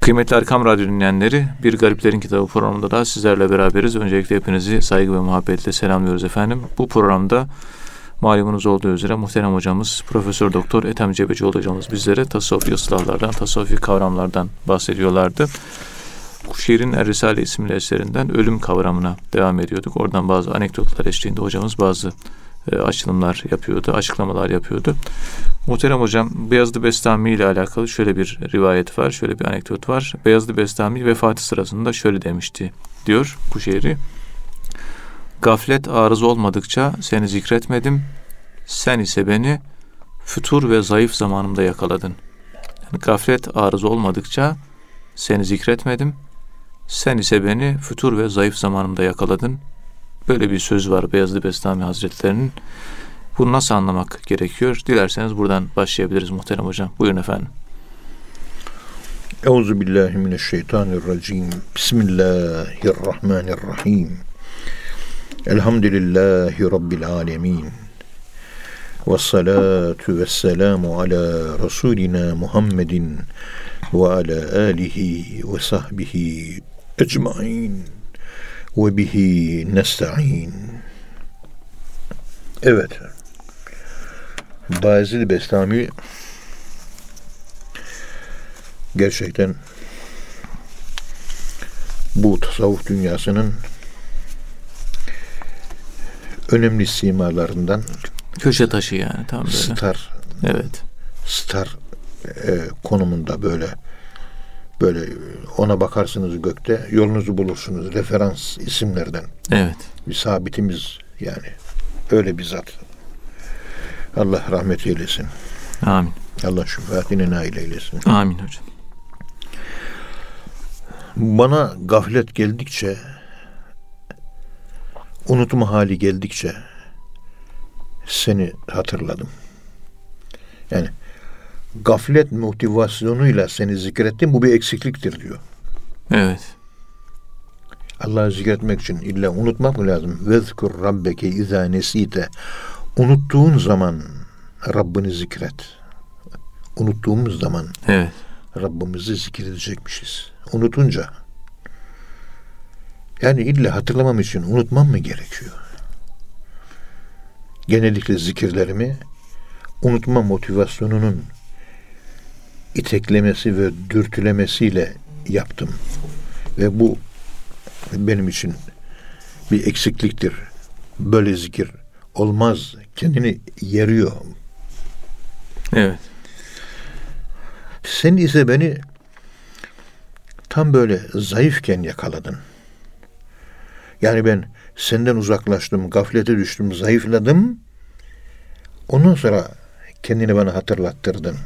Kıymetli Erkam Radyo dinleyenleri, Bir Gariplerin Kitabı programında da sizlerle beraberiz. Öncelikle hepinizi saygı ve muhabbetle selamlıyoruz efendim. Bu programda malumunuz olduğu üzere muhterem hocamız Profesör Doktor Ethem Cebecioğlu hocamız bizlere tasavvufi ıslahlardan, tasavvufi kavramlardan bahsediyorlardı. Kuşehir'in Er Risale isimli eserinden ölüm kavramına devam ediyorduk. Oradan bazı anekdotlar eşliğinde hocamız bazı e, açılımlar yapıyordu, açıklamalar yapıyordu. Muhterem hocam Beyazıt Bestami ile alakalı şöyle bir rivayet var, şöyle bir anekdot var. Beyazıt Bestami vefatı sırasında şöyle demişti diyor Kuşehir'i. Gaflet arız olmadıkça seni zikretmedim. Sen ise beni fütur ve zayıf zamanımda yakaladın. Yani gaflet arız olmadıkça seni zikretmedim. Sen ise beni fütur ve zayıf zamanımda yakaladın. Böyle bir söz var Beyazıt Bestami Hazretleri'nin. Bunu nasıl anlamak gerekiyor? Dilerseniz buradan başlayabiliriz muhterem hocam. Buyurun efendim. Euzu billahi mineşşeytanirracim. Bismillahirrahmanirrahim. Elhamdülillahi rabbil alamin. Ve salatu ve selamu ala Resulina Muhammedin ve ala alihi ve sahbihi ecmain ve bihi nesta'in. Evet. Bayezid Bestami gerçekten bu tasavvuf dünyasının önemli simalarından Köşe taşı yani tam böyle. star Evet. star e, konumunda böyle böyle ona bakarsınız gökte yolunuzu bulursunuz referans isimlerden Evet. bir sabitimiz yani öyle bir zat. Allah rahmet eylesin. Amin. Allah şefaatine nail eylesin. Amin hocam. Bana gaflet geldikçe unutma hali geldikçe seni hatırladım. Yani gaflet motivasyonuyla seni zikrettim bu bir eksikliktir diyor. Evet. Allah'ı zikretmek için illa unutmak mı lazım? Vezkur rabbeke izâ nesite. Unuttuğun zaman Rabbini zikret. Unuttuğumuz zaman Evet. Rabbimizi zikredecekmişiz. Unutunca. Yani illa hatırlamam için unutmam mı gerekiyor? Genellikle zikirlerimi unutma motivasyonunun iteklemesi ve dürtülemesiyle yaptım. Ve bu benim için bir eksikliktir. Böyle zikir olmaz. Kendini yeriyor. Evet. Sen ise beni tam böyle zayıfken yakaladın. Yani ben senden uzaklaştım, gaflete düştüm, zayıfladım. Ondan sonra kendini bana hatırlattırdın.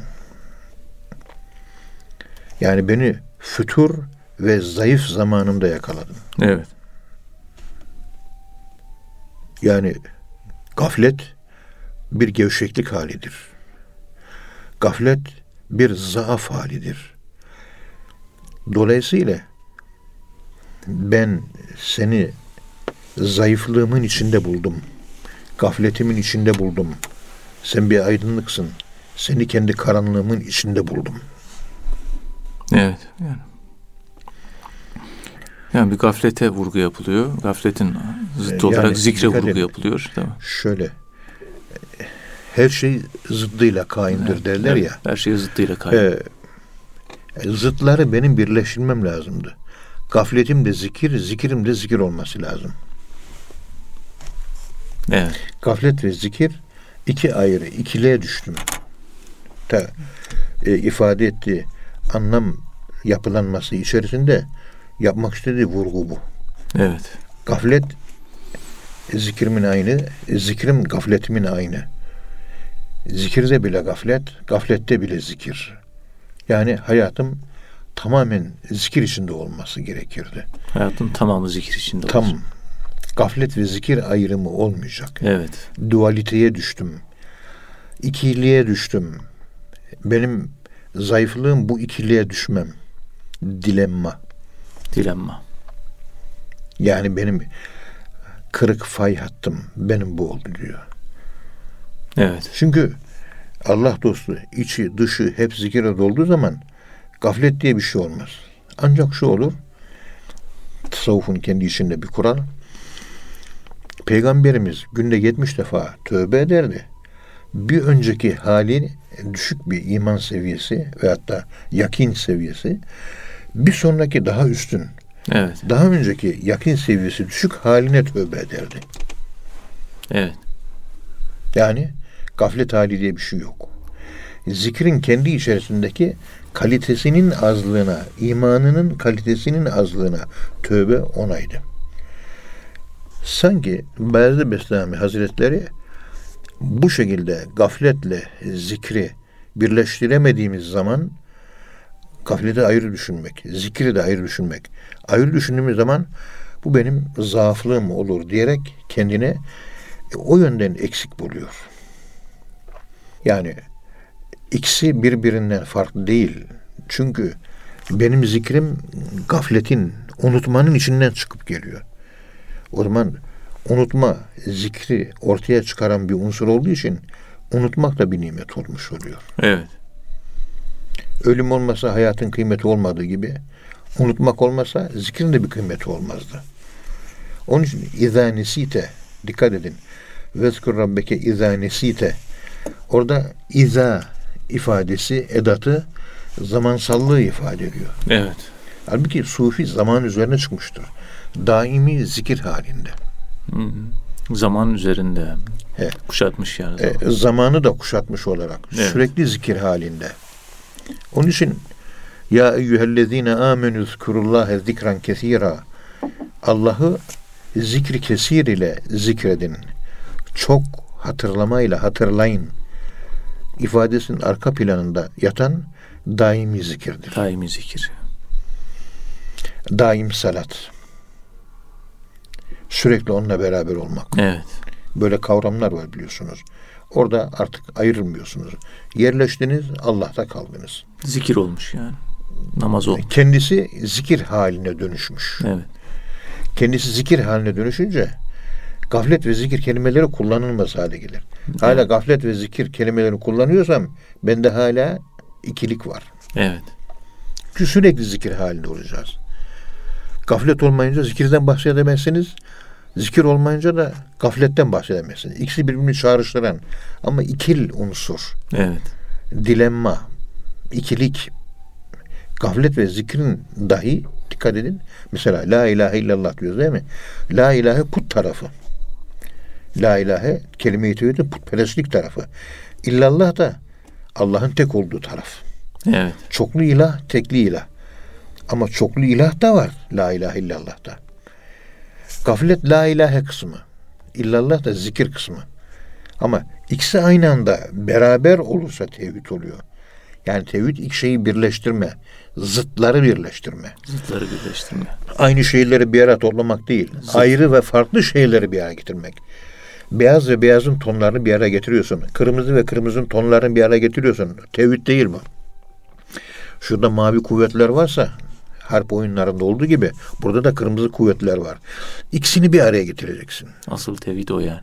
Yani beni fütur ve zayıf zamanımda yakaladın. Evet. Yani gaflet bir gevşeklik halidir. Gaflet bir zaaf halidir. Dolayısıyla ben seni zayıflığımın içinde buldum. Gafletimin içinde buldum. Sen bir aydınlıksın. Seni kendi karanlığımın içinde buldum. Evet. Yani. Yani bir gaflete vurgu yapılıyor. Gafletin zıttı Yani olarak zikre vurgu edin. yapılıyor. Değil mi? Şöyle her şey zıddıyla kaimdir derler Evet, ya. Her şey zıttıyla kayıyor. Ee, zıtları benim birleştirmem lazımdı. Gafletim de zikir, zikrim de zikir olması lazım. Evet. Gaflet ve zikir iki ayrı, ikiliye düştüm. Ta, e, ifade ettiği anlam yapılanması içerisinde yapmak istediği vurgu bu. Evet. Gaflet zikrimin aynı, zikrim gafletimin aynı. Zikirde bile gaflet, gaflette bile zikir. Yani hayatım tamamen zikir içinde olması gerekirdi. Hayatın tamamı zikir içinde Tam olacak. gaflet ve zikir ayrımı olmayacak. Evet. Dualiteye düştüm. İkiliğe düştüm. Benim zayıflığım bu ikiliğe düşmem. Dilemma. Dilemma. Yani benim kırık fay hattım benim bu oldu diyor. Evet. Çünkü Allah dostu içi dışı hep zikire dolduğu zaman Gaflet diye bir şey olmaz. Ancak şu olur. Tasavvufun kendi içinde bir kural. Peygamberimiz günde 70 defa tövbe ederdi. Bir önceki hali düşük bir iman seviyesi veyahut da yakin seviyesi bir sonraki daha üstün Evet. daha önceki yakin seviyesi düşük haline tövbe ederdi. Evet. Yani gaflet hali diye bir şey yok. Zikrin kendi içerisindeki kalitesinin azlığına, imanının kalitesinin azlığına tövbe onaydı. Sanki Bayezid Bestami Hazretleri bu şekilde gafletle zikri birleştiremediğimiz zaman gafleti ayrı düşünmek, zikri de ayrı düşünmek. Ayrı düşündüğümüz zaman bu benim zaaflığım olur diyerek kendine e, o yönden eksik buluyor. Yani ikisi birbirinden farklı değil. Çünkü benim zikrim gafletin, unutmanın içinden çıkıp geliyor. O zaman unutma, zikri ortaya çıkaran bir unsur olduğu için unutmak da bir nimet olmuş oluyor. Evet. Ölüm olmasa hayatın kıymeti olmadığı gibi unutmak olmasa zikrin de bir kıymeti olmazdı. Onun için izâ nesite dikkat edin. Vezkur rabbeke izâ nesite orada izâ ifadesi edatı zamansallığı ifade ediyor. Evet. Halbuki sufi zaman üzerine çıkmıştır. Daimi zikir halinde. Zaman üzerinde Evet. kuşatmış yani. E, zaman. zamanı da kuşatmış olarak Evet. sürekli zikir halinde. Onun için ya eyyühellezine amenü zkurullâhe zikran kesira Allah'ı zikri kesir ile zikredin. Çok hatırlamayla hatırlayın. ifadesinin arka planında yatan daimi zikirdir. Daimi zikir. Daim salat. Sürekli onunla beraber olmak. Evet. Böyle kavramlar var biliyorsunuz. Orada artık ayrılmıyorsunuz. Yerleştiniz, Allah'ta kaldınız. Zikir olmuş yani. Namaz olmuş. Kendisi zikir haline dönüşmüş. Evet. Kendisi zikir haline dönüşünce gaflet ve zikir kelimeleri kullanılmaz hale gelir. Hala gaflet ve zikir kelimelerini kullanıyorsam bende hala ikilik var. Evet. Çünkü sürekli zikir halinde olacağız. Gaflet olmayınca zikirden bahsedemezsiniz. Zikir olmayınca da gafletten bahsedemezsiniz. İkisi birbirini çağrıştıran ama ikil unsur, Evet. dilemma, ikilik, gaflet ve zikrin dahi dikkat edin. Mesela la ilahe illallah diyoruz değil mi? La ilahe put tarafı. La ilahe kelime-i tevhidin putperestlik tarafı. İllallah da Allah'ın tek olduğu taraf. Evet. Çoklu ilah, tekli ilah. Ama çoklu ilah da var la ilahe illallah'ta. Gaflet la ilahe kısmı. İllallah da zikir kısmı. Ama ikisi aynı anda beraber olursa tevhid oluyor. Yani tevhid iki şeyi birleştirme, zıtları birleştirme. Zıtları birleştirme. Aynı şeyleri bir araya toplamak değil, ayrı ve farklı şeyleri bir araya getirmek. Beyaz ve beyazın tonlarını bir araya getiriyorsun. Kırmızı ve kırmızının tonlarını bir araya getiriyorsun. Tevhid değil bu. Şurada mavi kuvvetler varsa harp oyunlarında olduğu gibi burada da kırmızı kuvvetler var. İkisini bir araya getireceksin. Asıl tevhid o yani.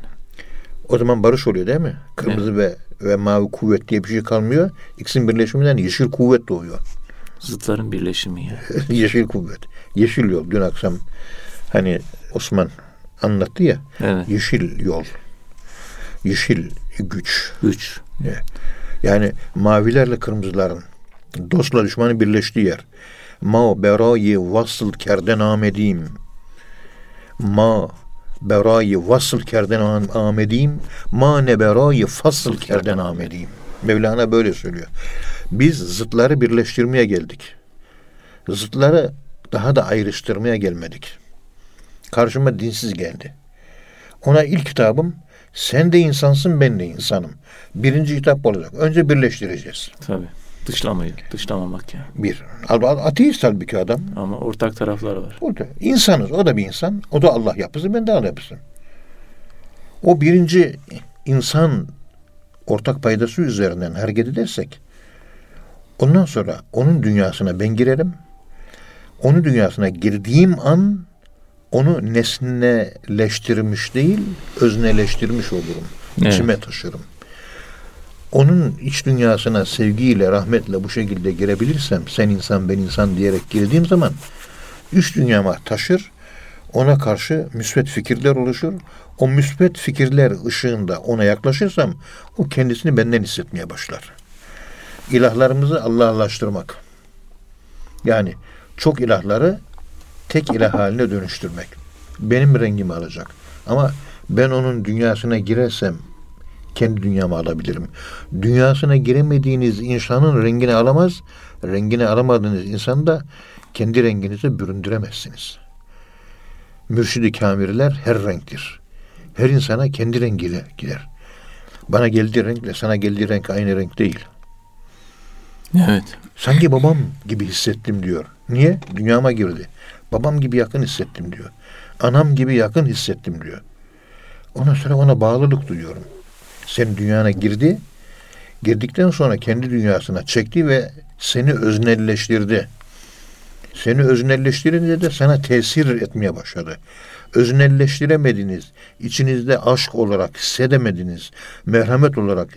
O zaman barış oluyor değil mi? Kırmızı ve ve mavi kuvvet diye bir şey kalmıyor. İkisinin birleşiminden yeşil kuvvet doğuyor. Zıtların birleşimi yani. yeşil kuvvet. Yeşil yol. Dün akşam hani Osman anlattı ya. Evet. Yeşil yol. Yeşil güç. Üç. Yani mavilerle kırmızıların dostla düşmanın birleştiği yer. Berayı vasıl kerden amedim. Ma berayı vasıl kerden am- amedim. Ma ne berayı fasıl kerden amedim. Mevlana böyle söylüyor. Biz zıtları birleştirmeye geldik. Zıtları daha da ayrıştırmaya gelmedik. Karşıma dinsiz geldi. Ona ilk kitabım sen de insansın ben de insanım. Birinci kitap olacak. Önce birleştireceğiz. Tabii. Dışlamayı, dışlamamak yani. Bir. Ateist halbuki adam. Ama ortak tarafları var. O da insanız. O da bir insan. O da Allah yapısı. Ben de Allah yapısı. O birinci insan ortak paydası üzerinden hareket edersek ondan sonra onun dünyasına ben girerim. Onun dünyasına girdiğim an onu nesneleştirmiş değil, özneleştirmiş olurum. Evet. İçime taşırım. Onun iç dünyasına sevgiyle, rahmetle bu şekilde girebilirsem, sen insan ben insan diyerek girdiğim zaman üç dünyama taşır, ona karşı müsbet fikirler oluşur. O müsbet fikirler ışığında ona yaklaşırsam o kendisini benden hissetmeye başlar. İlahlarımızı Allah'laştırmak. Yani çok ilahları tek ilah haline dönüştürmek. Benim rengimi alacak. Ama ben onun dünyasına girersem kendi dünyamı alabilirim. Dünyasına giremediğiniz insanın rengini alamaz, rengini alamadığınız insan da kendi renginize büründüremezsiniz. Mürşidi kamiriler her renktir. Her insana kendi rengiyle gider. Bana geldiği renkle sana geldiği renk aynı renk değil. Evet. Sanki babam gibi hissettim diyor. Niye? Dünyama girdi. Babam gibi yakın hissettim diyor. Anam gibi yakın hissettim diyor. Ondan sonra ona bağlılık duyuyorum. Senin dünyana girdi. Girdikten sonra kendi dünyasına çekti ve seni öznelleştirdi. Seni öznelleştirince de sana tesir etmeye başladı. Öznelleştiremediniz, içinizde aşk olarak hissedemediniz, merhamet olarak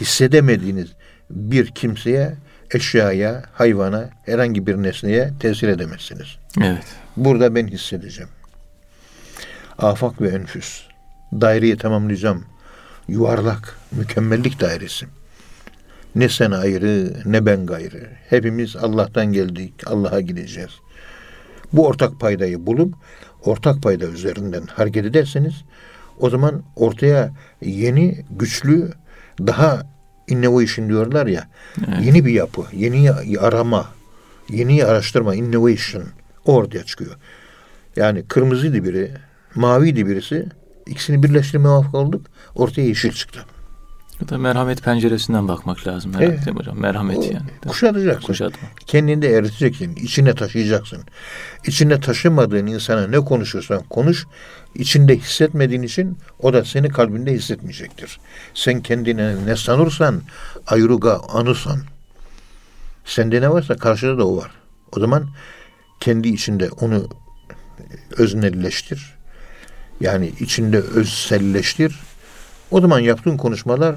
hissedemediğiniz bir kimseye, eşyaya, hayvana, herhangi bir nesneye tesir edemezsiniz. Evet. Burada ben hissedeceğim. Afak ve enfüs. Daireyi tamamlayacağım. Yuvarlak, mükemmellik dairesi. Ne sen ayrı, ne ben gayrı. Hepimiz Allah'tan geldik, Allah'a gideceğiz. Bu ortak paydayı bulup ortak payda üzerinden hareket ederseniz o zaman ortaya yeni, güçlü, daha innovation diyorlar ya. Evet. Yeni bir yapı, yeni arama, yeni araştırma, innovation ortaya çıkıyor. Yani kırmızıydı biri, maviydi birisi. İkisini birleştirmeye muvaffak olduk. Ortaya yeşil çıktı. Ya da merhamet penceresinden bakmak lazım herhalde Evet. değil mi hocam? Merhamet O yani. Kuşatacaksın. Kuşatma. Kendinde eriteceksin. içine taşıyacaksın. İçine taşımadığın insana ne konuşursan konuş. içinde hissetmediğin için o da seni kalbinde hissetmeyecektir. Sen kendine ne sanırsan ayrıga anısan. Sende ne varsa karşıda da o var. O zaman kendi içinde onu öznelleştir. Yani içinde özselleştir. O zaman yaptığın konuşmalar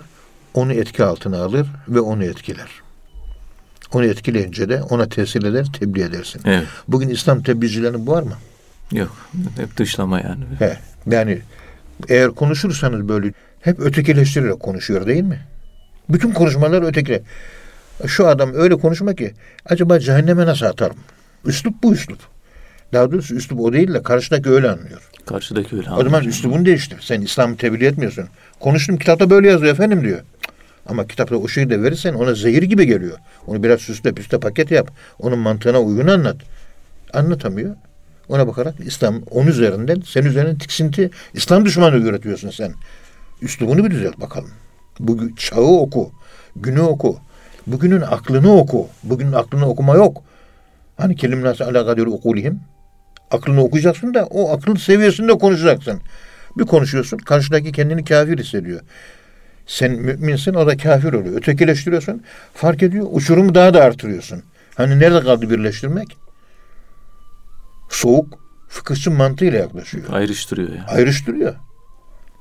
onu etki altına alır ve onu etkiler. Onu etkileyince de ona tesir eder, tebliğ edersin. Evet. Bugün İslam tebliğcilerinin bu var mı? Yok. Hep dışlama yani. He. Yani eğer konuşursanız böyle hep ötekileştirerek konuşuyor değil mi? Bütün konuşmalar ötekile. Şu adam öyle konuşma ki acaba cehenneme nasıl atarım? Üslup bu üslup. Daha doğrusu üslup o değil de karşıdaki öyle anlıyor. Karşıdaki öyle. O zaman üslubunu değiştir. Sen İslam'ı tebliğ etmiyorsun. Konuştum kitapta böyle yazıyor efendim diyor. Ama kitapta o şeyi de verirsen ona zehir gibi geliyor. Onu biraz süsle püsle paket yap. Onun mantığına uygun anlat. Anlatamıyor. Ona bakarak İslam onun üzerinden senin üzerinden tiksinti İslam düşmanı üretiyorsun sen. Üslubunu bir düzelt bakalım. Bu çağı oku. Günü oku. Bugünün aklını oku. Bugünün aklını okuma yok. Hani kelim nasıl ala kadir okulihim. Aklını okuyacaksın da o akıl seviyesinde konuşacaksın. Bir konuşuyorsun karşıdaki kendini kafir hissediyor. Sen müminsin o da kafir oluyor. Ötekileştiriyorsun. Fark ediyor. Uçurumu daha da artırıyorsun. Hani nerede kaldı birleştirmek? Soğuk fıkıhçı mantığıyla yaklaşıyor. Ayrıştırıyor yani. Ayrıştırıyor.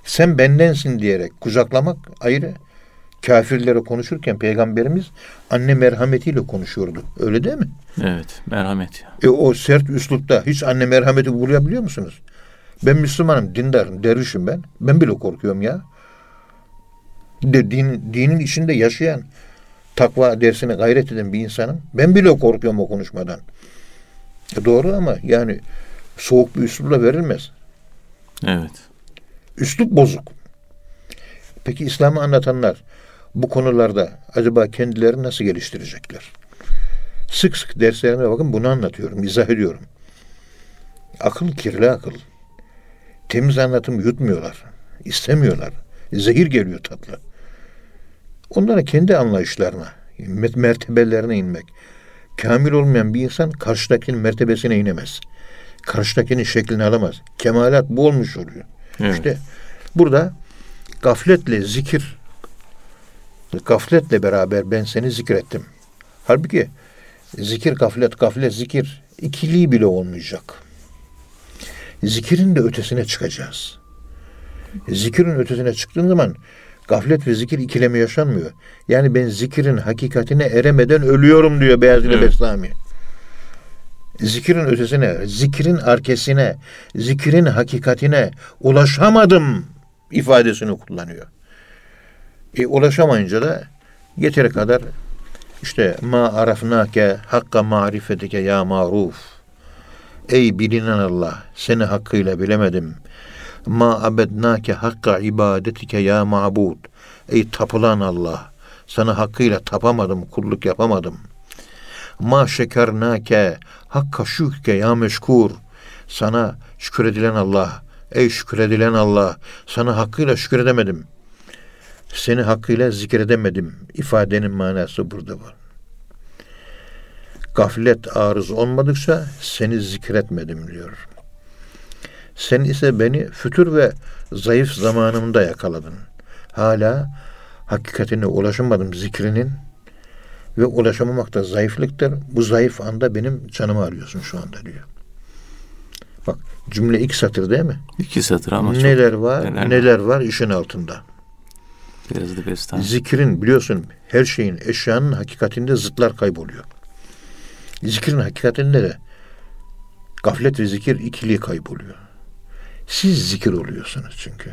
Sen bendensin diyerek kucaklamak ayrı. Kafirlere konuşurken peygamberimiz anne merhametiyle konuşuyordu. Öyle değil mi? Evet. Merhamet. ya. E o sert üslupta hiç anne merhameti bulabiliyor musunuz? Ben Müslümanım, dindarım, dervişim ben. Ben bile korkuyorum ya. De, din, dinin içinde yaşayan, takva dersine gayret eden bir insanım. Ben bile korkuyorum o konuşmadan. E doğru ama yani soğuk bir üslupla verilmez. Evet. Üslup bozuk. Peki İslam'ı anlatanlar bu konularda acaba kendilerini nasıl geliştirecekler? Sık sık derslerime bakın bunu anlatıyorum, izah ediyorum. Akıl kirli akıl. Temiz anlatım yutmuyorlar. istemiyorlar. Zehir geliyor tatlı. Onlara kendi anlayışlarına, mertebelerine inmek. Kamil olmayan bir insan karşıdakinin mertebesine inemez. Karşıdakinin şeklini alamaz. Kemalat bu olmuş oluyor. Evet. İşte burada gafletle zikir, gafletle beraber ben seni zikrettim. Halbuki zikir, gaflet, gaflet, zikir ikiliği bile olmayacak. Zikirin de ötesine çıkacağız. Zikirin ötesine çıktığın zaman Gaflet ve zikir ikilemi yaşanmıyor. Yani ben zikirin hakikatine eremeden ölüyorum diyor Beyazlı. Bestami. Zikrin ötesine, zikrin arkesine, zikrin hakikatine ulaşamadım ifadesini kullanıyor. E, ulaşamayınca da yeteri kadar işte ma arafnake hakka marifetike ya maruf. Ey bilinen Allah seni hakkıyla bilemedim. Ma abednake hakka ibadetike ya mabud. Ey tapılan Allah sana hakkıyla tapamadım, kulluk yapamadım. Ma şekernake hakka şükrike ya meşkur. Sana şükredilen Allah, ey şükredilen Allah, sana hakkıyla şükredemedim. Seni hakkıyla zikredemedim. İfadenin manası burada var. Gaflet arız olmadıkça seni zikretmedim diyor. Sen ise beni fütür ve zayıf zamanımda yakaladın. Hala hakikatine ulaşamadım zikrinin ve ulaşamamak da zayıflıktır. Bu zayıf anda benim canımı arıyorsun şu anda diyor. Bak cümle ilk satır değil mi? İki satır ama çok neler var, neler neler, var işin altında. Bestami. Zikrin biliyorsun her şeyin eşyanın hakikatinde zıtlar kayboluyor. Zikrin hakikatinde de gaflet ve zikir ikili kayboluyor. Siz zikir oluyorsunuz çünkü.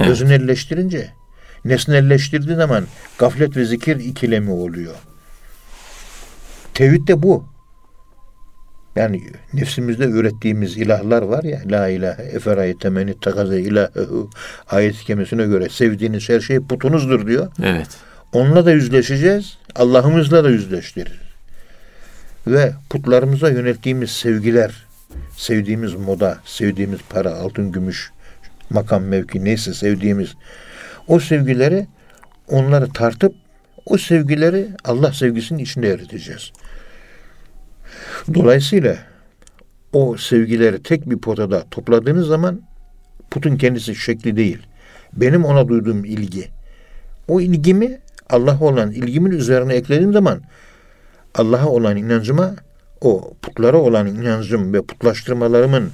Evet. Öznelleştirince, nesnelleştirdiği zaman gaflet ve zikir ikilemi oluyor. Tevhid de bu. Yani nefsimizde ürettiğimiz ilahlar var ya la ilahe eferayı temeni takaze ilahehu ayet-i kerimesine göre sevdiğiniz her şey putunuzdur diyor. Evet. Onunla da yüzleşeceğiz. Allah'ımızla da yüzleştirir. Ve putlarımıza yönelttiğimiz sevgiler, sevdiğimiz moda, sevdiğimiz para, altın, gümüş, makam, mevki neyse sevdiğimiz o sevgileri onları tartıp o sevgileri Allah sevgisinin içinde eriteceğiz. Dolayısıyla o sevgileri tek bir potada topladığınız zaman putun kendisi şekli değil. Benim ona duyduğum ilgi. O ilgimi Allah'a olan ilgimin üzerine eklediğim zaman Allah'a olan inancıma o putlara olan inancım ve putlaştırmalarımın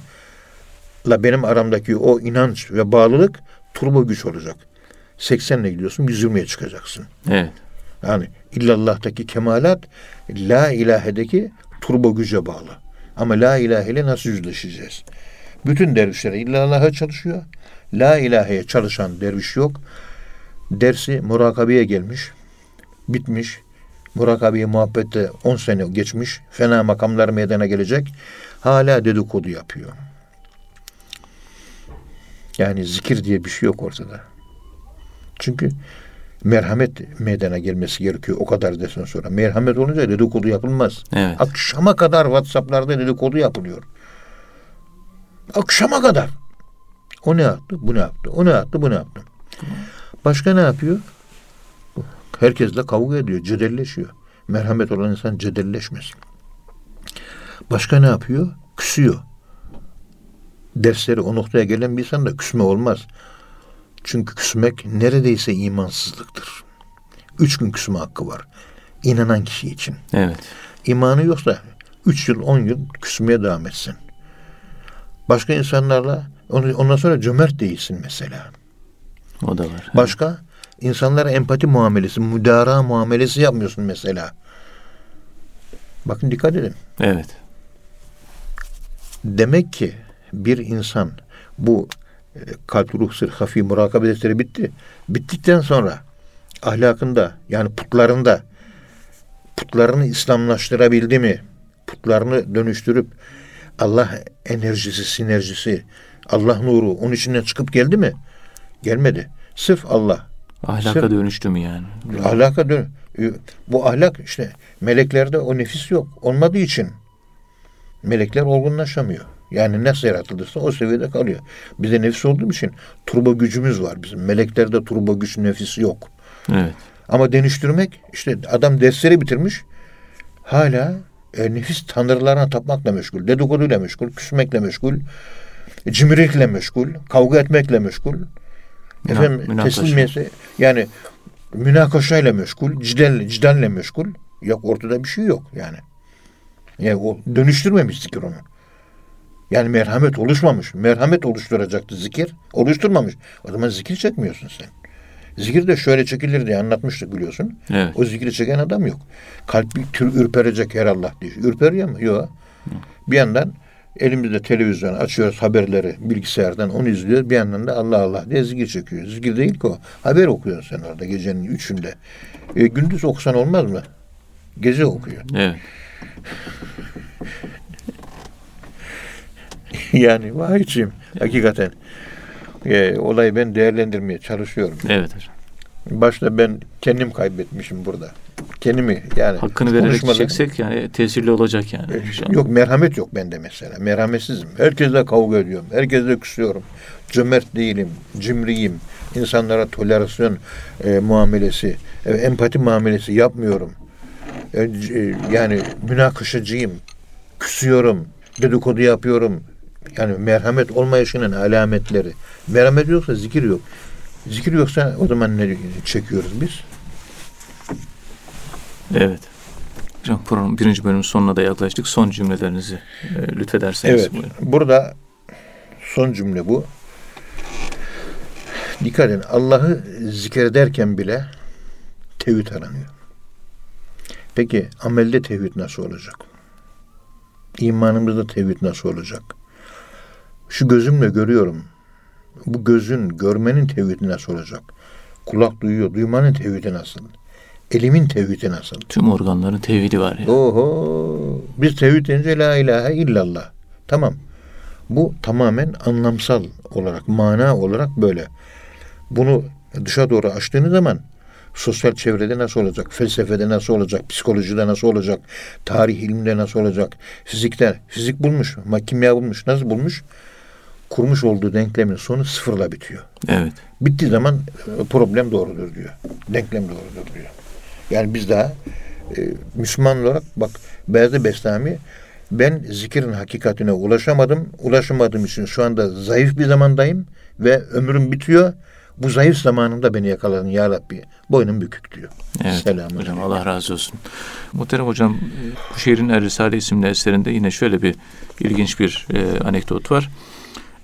la benim aramdaki o inanç ve bağlılık turbo güç olacak. 80 ile gidiyorsun 120'ye çıkacaksın. Evet. Yani illallah'taki kemalat la ilahedeki turbo güce bağlı. Ama la ilahe ile nasıl yüzleşeceğiz? Bütün dervişler illallah'a çalışıyor. La ilaheye çalışan derviş yok. Dersi murakabeye gelmiş. Bitmiş. Murakabeye muhabbette 10 sene geçmiş. Fena makamlar meydana gelecek. Hala dedikodu yapıyor. Yani zikir diye bir şey yok ortada. Çünkü merhamet meydana gelmesi gerekiyor o kadar desen sonra. Merhamet olunca dedikodu yapılmaz. Evet. Akşama kadar WhatsApp'larda dedikodu yapılıyor. Akşama kadar. O ne yaptı? Bu ne yaptı? O ne yaptı? Bu ne yaptı? Başka ne yapıyor? Herkesle kavga ediyor, cedelleşiyor. Merhamet olan insan cedelleşmez. Başka ne yapıyor? Küsüyor. Dersleri o noktaya gelen bir insan da küsme olmaz. Çünkü küsmek neredeyse imansızlıktır. Üç gün küsme hakkı var. İnanan kişi için. Evet. İmanı yoksa üç yıl, on yıl küsmeye devam etsin. Başka insanlarla ondan sonra cömert değilsin mesela. O da var. Başka insanlara empati muamelesi, müdara muamelesi yapmıyorsun mesela. Bakın dikkat edin. Evet. Demek ki bir insan bu kalp ruh sır hafi murakabe defteri bitti. Bittikten sonra ahlakında yani putlarında putlarını İslamlaştırabildi mi? Putlarını dönüştürüp Allah enerjisi, sinerjisi, Allah nuru onun içinden çıkıp geldi mi? Gelmedi. Sırf Allah. Ahlaka Sırf- dönüştü mü yani? Ahlaka dön. Bu ahlak işte meleklerde o nefis yok. Olmadığı için melekler olgunlaşamıyor. Yani nasıl yaratıldıysa o seviyede kalıyor. Bize nefis olduğu için turbo gücümüz var bizim. Meleklerde turbo güç nefis yok. Evet. Ama dönüştürmek işte adam dersleri bitirmiş. Hala e, nefis tanrılarına tapmakla meşgul. Dedikoduyla meşgul. Küsmekle meşgul. Cimrilikle meşgul. Kavga etmekle meşgul. Müna- Efendim münakaşa. teslimiyesi yani münakaşayla meşgul. Cidel, cidalle meşgul. Yok ortada bir şey yok yani. Yani o dönüştürmemiş zikir onu. Yani merhamet oluşmamış. Merhamet oluşturacaktı zikir. Oluşturmamış. O zaman zikir çekmiyorsun sen. Zikir de şöyle çekilir diye anlatmıştık biliyorsun. Evet. O zikri çeken adam yok. Kalp bir tür ürperecek her Allah diye. Ürperiyor mu? Yok. Bir yandan elimizde televizyon açıyoruz haberleri bilgisayardan onu izliyoruz. Bir yandan da Allah Allah diye zikir çekiyor. Zikir değil ki o. Haber okuyorsun sen orada gecenin üçünde. E, gündüz okusan olmaz mı? Gece okuyor. Evet. yani vahiyciğim hakikaten e, olayı ben değerlendirmeye çalışıyorum. Evet hocam. Başta ben kendim kaybetmişim burada. Kendimi yani Hakkını vererek çeksek yani tesirli olacak yani. E, inşallah. Yok merhamet yok bende mesela. Merhametsizim. Herkesle kavga ediyorum. Herkesle küsüyorum. Cömert değilim. Cimriyim. İnsanlara tolerasyon e, muamelesi, e, empati muamelesi yapmıyorum. E, e, yani münakaşacıyım. Küsüyorum. Dedikodu yapıyorum. Yani merhamet olmayışının alametleri. Merhamet yoksa zikir yok. Zikir yoksa o zaman ne çekiyoruz biz? Evet. Hocam programın birinci bölümün sonuna da yaklaştık. Son cümlelerinizi e, lütfederseniz. Evet. buyurun. Burada son cümle bu. Dikkat edin. Allah'ı zikrederken bile tevhid aranıyor. Peki amelde tevhid nasıl olacak? İmanımızda tevhid nasıl olacak? Şu gözümle görüyorum. Bu gözün, görmenin tevhidi nasıl olacak? Kulak duyuyor, duymanın tevhidi nasıl? Elimin tevhidi nasıl? Tüm organların tevhidi var ya. Oho. Biz tevhid deyince la ilahe illallah. Tamam. Bu tamamen anlamsal olarak, mana olarak böyle. Bunu dışa doğru açtığınız zaman sosyal çevrede nasıl olacak, felsefede nasıl olacak, psikolojide nasıl olacak, tarih ilminde nasıl olacak, fizikte, fizik bulmuş, kimya bulmuş, nasıl bulmuş? Kurmuş olduğu denklemin sonu sıfırla bitiyor. Evet. Bittiği zaman e, problem doğrudur diyor. Denklem doğrudur diyor. Yani biz daha e, Müslüman olarak bak Beyazı Bestami ben zikirin hakikatine ulaşamadım. Ulaşamadığım için şu anda zayıf bir zamandayım ve ömrüm bitiyor. Bu zayıf zamanımda beni yakaladın ya Rabbi. Boynum bükük diyor. Evet. Selamun hocam. Allah razı olsun. Muhterem hocam e, bu şehrin Er Risale isimli eserinde yine şöyle bir ilginç bir e, anekdot var.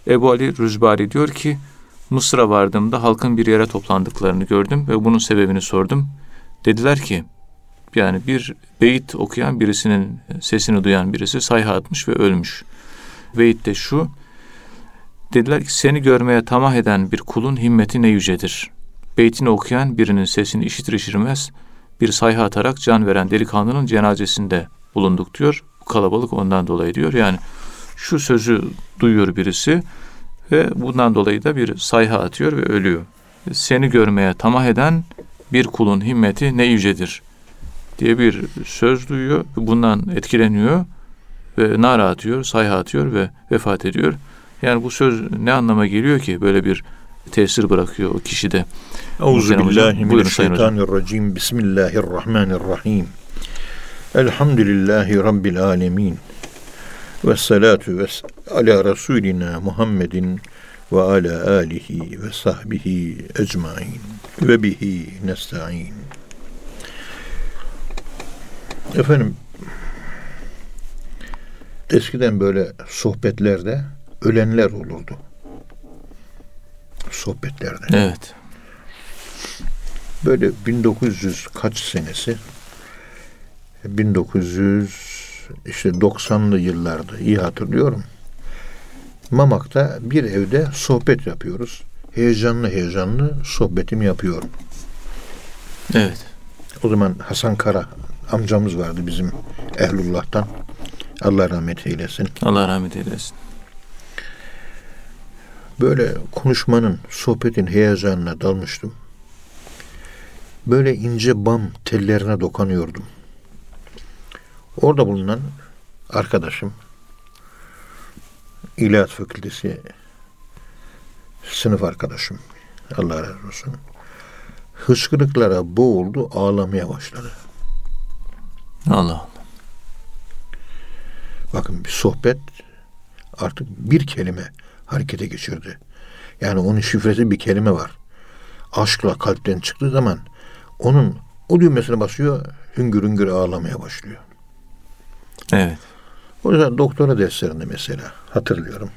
Ebu Ali Rüzbari diyor ki Mısır'a vardığımda halkın bir yere toplandıklarını gördüm ve bunun sebebini sordum. Dediler ki yani bir beyit okuyan birisinin sesini duyan birisi sayha atmış ve ölmüş. Beyit de şu. Dediler ki seni görmeye tamah eden bir kulun himmeti ne yücedir. Beytini okuyan birinin sesini işitir işirmez bir sayha atarak can veren delikanlının cenazesinde bulunduk diyor. Bu kalabalık ondan dolayı diyor. Yani şu sözü duyuyor birisi ve bundan dolayı da bir sayha atıyor ve ölüyor. Seni görmeye tamah eden bir kulun himmeti ne yücedir diye bir söz duyuyor. Bundan etkileniyor ve nara atıyor, sayha atıyor ve vefat ediyor. Yani bu söz ne anlama geliyor ki böyle bir tesir bırakıyor o kişide. Euzu Muhterem hocam, billahi buyurun sayın hocam. mineşşeytanirracim. Bismillahirrahmanirrahim. Elhamdülillahi rabbil alamin. Ve salatu ve ala rasulina Muhammedin ve ala alihi ve sahbihi ecmain ve bihi nesta'in. Efendim eskiden böyle sohbetlerde ölenler olurdu. Sohbetlerde. Evet. Böyle 1900 kaç senesi 1900 işte 90'lı yıllarda iyi hatırlıyorum. Mamak'ta bir evde sohbet yapıyoruz. Heyecanlı heyecanlı sohbetimi yapıyorum. Evet. O zaman Hasan Kara amcamız vardı bizim Ehlullah'tan. Allah rahmet eylesin. Allah rahmet eylesin. Böyle konuşmanın, sohbetin heyecanına dalmıştım. Böyle ince bam tellerine dokanıyordum. Orada bulunan arkadaşım, İlahiyat Fakültesi sınıf arkadaşım, Allah razı olsun, hıçkırıklara boğuldu, ağlamaya başladı. Allah Allah. Bakın bir sohbet artık bir kelime harekete geçirdi. Yani onun şifresi bir kelime var. Aşkla kalpten çıktığı zaman onun o düğmesine basıyor, hüngür hüngür ağlamaya başlıyor. Evet. O yüzden doktora derslerinde mesela hatırlıyorum.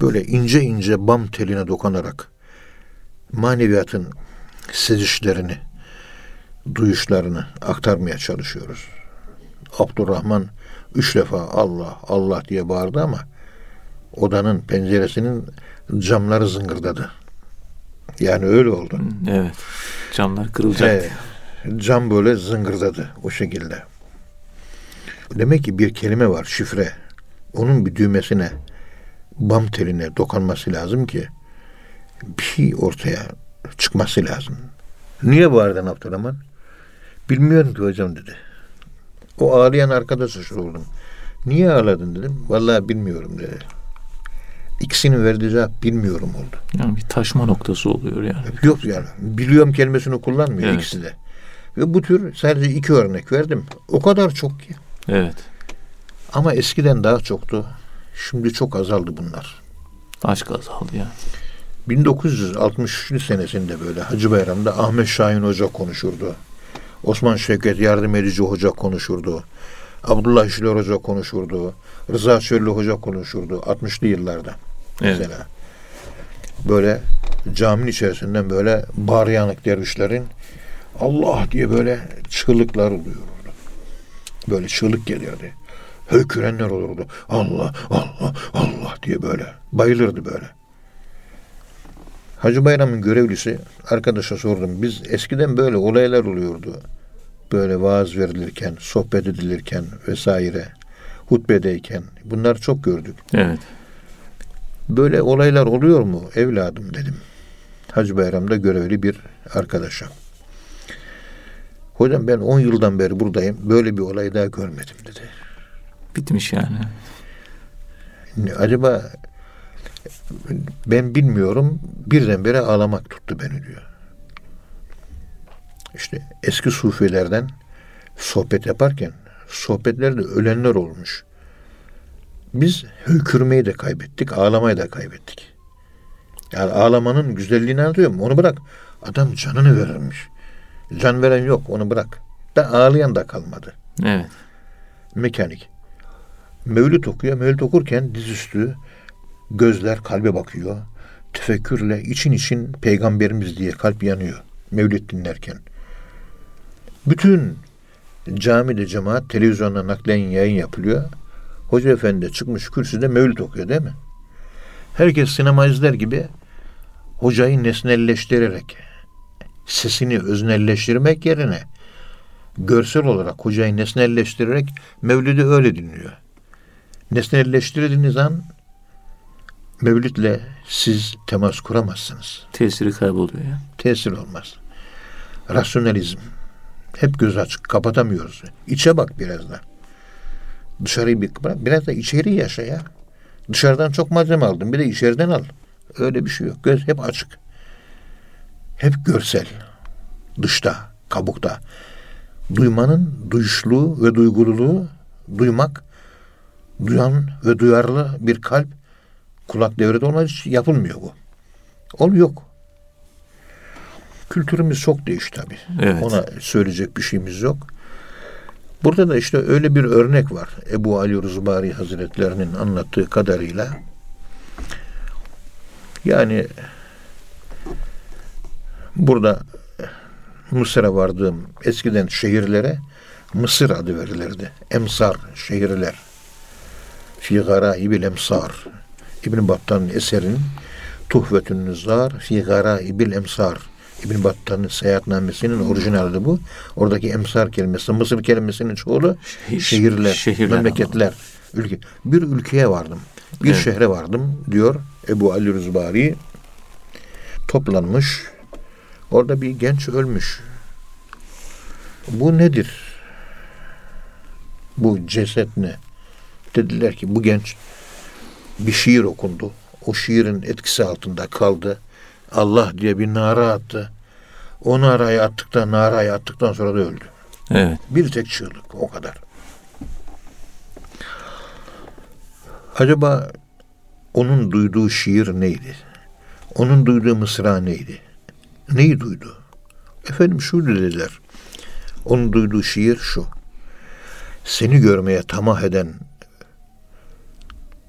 Böyle ince ince bam teline dokanarak maneviyatın sezişlerini, duyuşlarını aktarmaya çalışıyoruz. Abdurrahman üç defa Allah Allah diye bağırdı ama odanın penceresinin camları zıngırdadı. Yani öyle oldu. Evet. Camlar kırılacak. He, cam böyle zıngırdadı o şekilde. Demek ki bir kelime var şifre. Onun bir düğmesine bam teline dokanması lazım ki bir şey ortaya çıkması lazım. Niye bağırdın Abdurrahman? Bilmiyorum ki hocam dedi. O ağlayan arkadaşa sordum. Niye ağladın dedim. Vallahi bilmiyorum dedi. İkisinin verdiği cevap bilmiyorum oldu. Yani bir taşma noktası oluyor yani. Yok yani. Biliyorum kelimesini kullanmıyor Evet. ikisi de. Ve bu tür sadece iki örnek verdim. O kadar çok ki. Evet. Ama eskiden daha çoktu. Şimdi çok azaldı bunlar. Aşk azaldı yani. 1963 senesinde böyle Hacı Bayram'da Ahmet Şahin Hoca konuşurdu. Osman Şevket Yardım Edici Hoca konuşurdu. Abdullah İşler Hoca konuşurdu. Rıza Çöllü Hoca konuşurdu 60'lı yıllarda. Evet. Mesela. Böyle caminin içerisinden böyle bağıryanık dervişlerin Allah diye böyle çığlıklar oluyordu. Böyle çığlık geliyordu. Höykürenler olurdu. Allah, Allah, Allah diye böyle. Bayılırdı böyle. Hacı Bayram'ın görevlisi arkadaşa sordum. Biz eskiden böyle olaylar oluyordu. Böyle vaaz verilirken, sohbet edilirken vesaire. Hutbedeyken. Bunlar çok gördük. Evet. Böyle olaylar oluyor mu evladım dedim. Hacı Bayram'da görevli bir arkadaşa. Hocam ben 10 yıldan beri buradayım. Böyle bir olay daha görmedim dedi. Bitmiş yani. Acaba ben bilmiyorum birdenbire ağlamak tuttu beni diyor. İşte eski sufilerden sohbet yaparken sohbetlerde ölenler olmuş. Biz höykürmeyi de kaybettik, ağlamayı da kaybettik. Yani ağlamanın güzelliğini anlatıyorum. Onu bırak. Adam canını verirmiş. Can veren yok, onu bırak. Da ağlayan da kalmadı Evet. mekanik. Mevlüt okuyor. Mevlüt okurken dizüstü gözler kalbe bakıyor. Tefekkürle için için peygamberimiz diye kalp yanıyor. Mevlüt dinlerken. Bütün camide cemaat televizyonda naklen yayın yapılıyor. Hoca efendi çıkmış kürsüde mevlüt okuyor değil mi? Herkes sinema izler gibi hocayı nesnelleştirerek sesini öznelleştirmek yerine görsel olarak hocayı nesnelleştirerek Mevlid'i öyle dinliyor. Nesnelleştirdiğiniz an Mevlid'le siz temas kuramazsınız. Tesiri kayboluyor yani. Tesir olmaz. Rasyonalizm. Hep göz açık. Kapatamıyoruz. İçe bak biraz da. Dışarıyı bir bırak. Biraz da içeri yaşa ya. Dışarıdan çok malzeme aldın. Bir de içeriden al. Öyle bir şey yok. Göz hep açık. Hep görsel. Dışta, kabukta. Duymanın duyuşluğu ve duygululuğu duymak, duyan ve duyarlı bir kalp kulak devrede olmadığı için yapılmıyor bu. Ol yok. Kültürümüz çok değişti tabii. Evet. Ona söyleyecek bir şeyimiz yok. Burada da işte öyle bir örnek var. Ebu Ali Ruzbari Hazretlerinin anlattığı kadarıyla. Yani burada Mısır'a vardığım eskiden şehirlere Mısır adı verilirdi. Emsar şehirler. Fi garaibil emsar. İbn Battan'ın eserinin Tuhvetün Nüzzar fi garaibil emsar. İbn Battan'ın seyahatnamesinin orijinali bu. Oradaki emsar kelimesi, Mısır kelimesinin çoğulu Şehir- şehirler, şehirler memleketler, ülke. Bir ülkeye vardım. Bir Evet. şehre vardım diyor Ebu Ali Rüzbari. Toplanmış. Orada bir genç ölmüş. Bu nedir? Bu ceset ne? Dediler ki bu genç bir şiir okundu. O şiirin etkisi altında kaldı. Allah diye bir nara attı. O narayı attıktan, narayı attıktan sonra da öldü. Evet. Bir tek çığlık o kadar. Acaba onun duyduğu şiir neydi? Onun duyduğu mısra neydi? Neyi duydu? Efendim şu dediler. Onun duyduğu şiir şu. Seni görmeye tamah eden,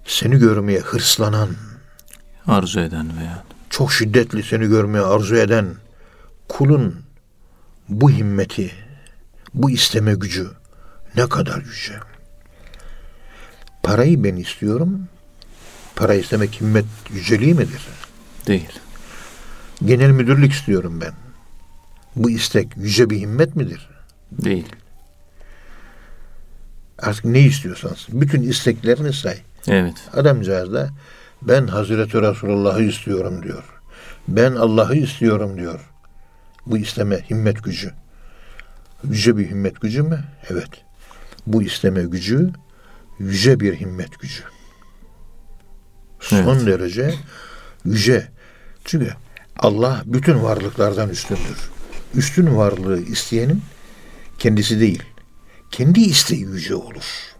seni görmeye hırslanan, Arzu eden veya çok şiddetli seni görmeye arzu eden kulun bu himmeti, bu isteme gücü ne kadar yüce. Parayı ben istiyorum. Para istemek himmet yüceliği midir? Değil. Genel müdürlük istiyorum ben. Bu istek yüce bir himmet midir? Değil. Artık ne istiyorsanız. Bütün isteklerini say. Evet. Adamcağız da ben Hazreti Resulullah'ı istiyorum diyor. Ben Allah'ı istiyorum diyor. Bu isteme himmet gücü. Yüce bir himmet gücü mü? Evet. Bu isteme gücü yüce bir himmet gücü. Son Evet. derece yüce. Çünkü Allah bütün varlıklardan üstündür. Üstün varlığı isteyenin kendisi değil. Kendi isteği yüce olur.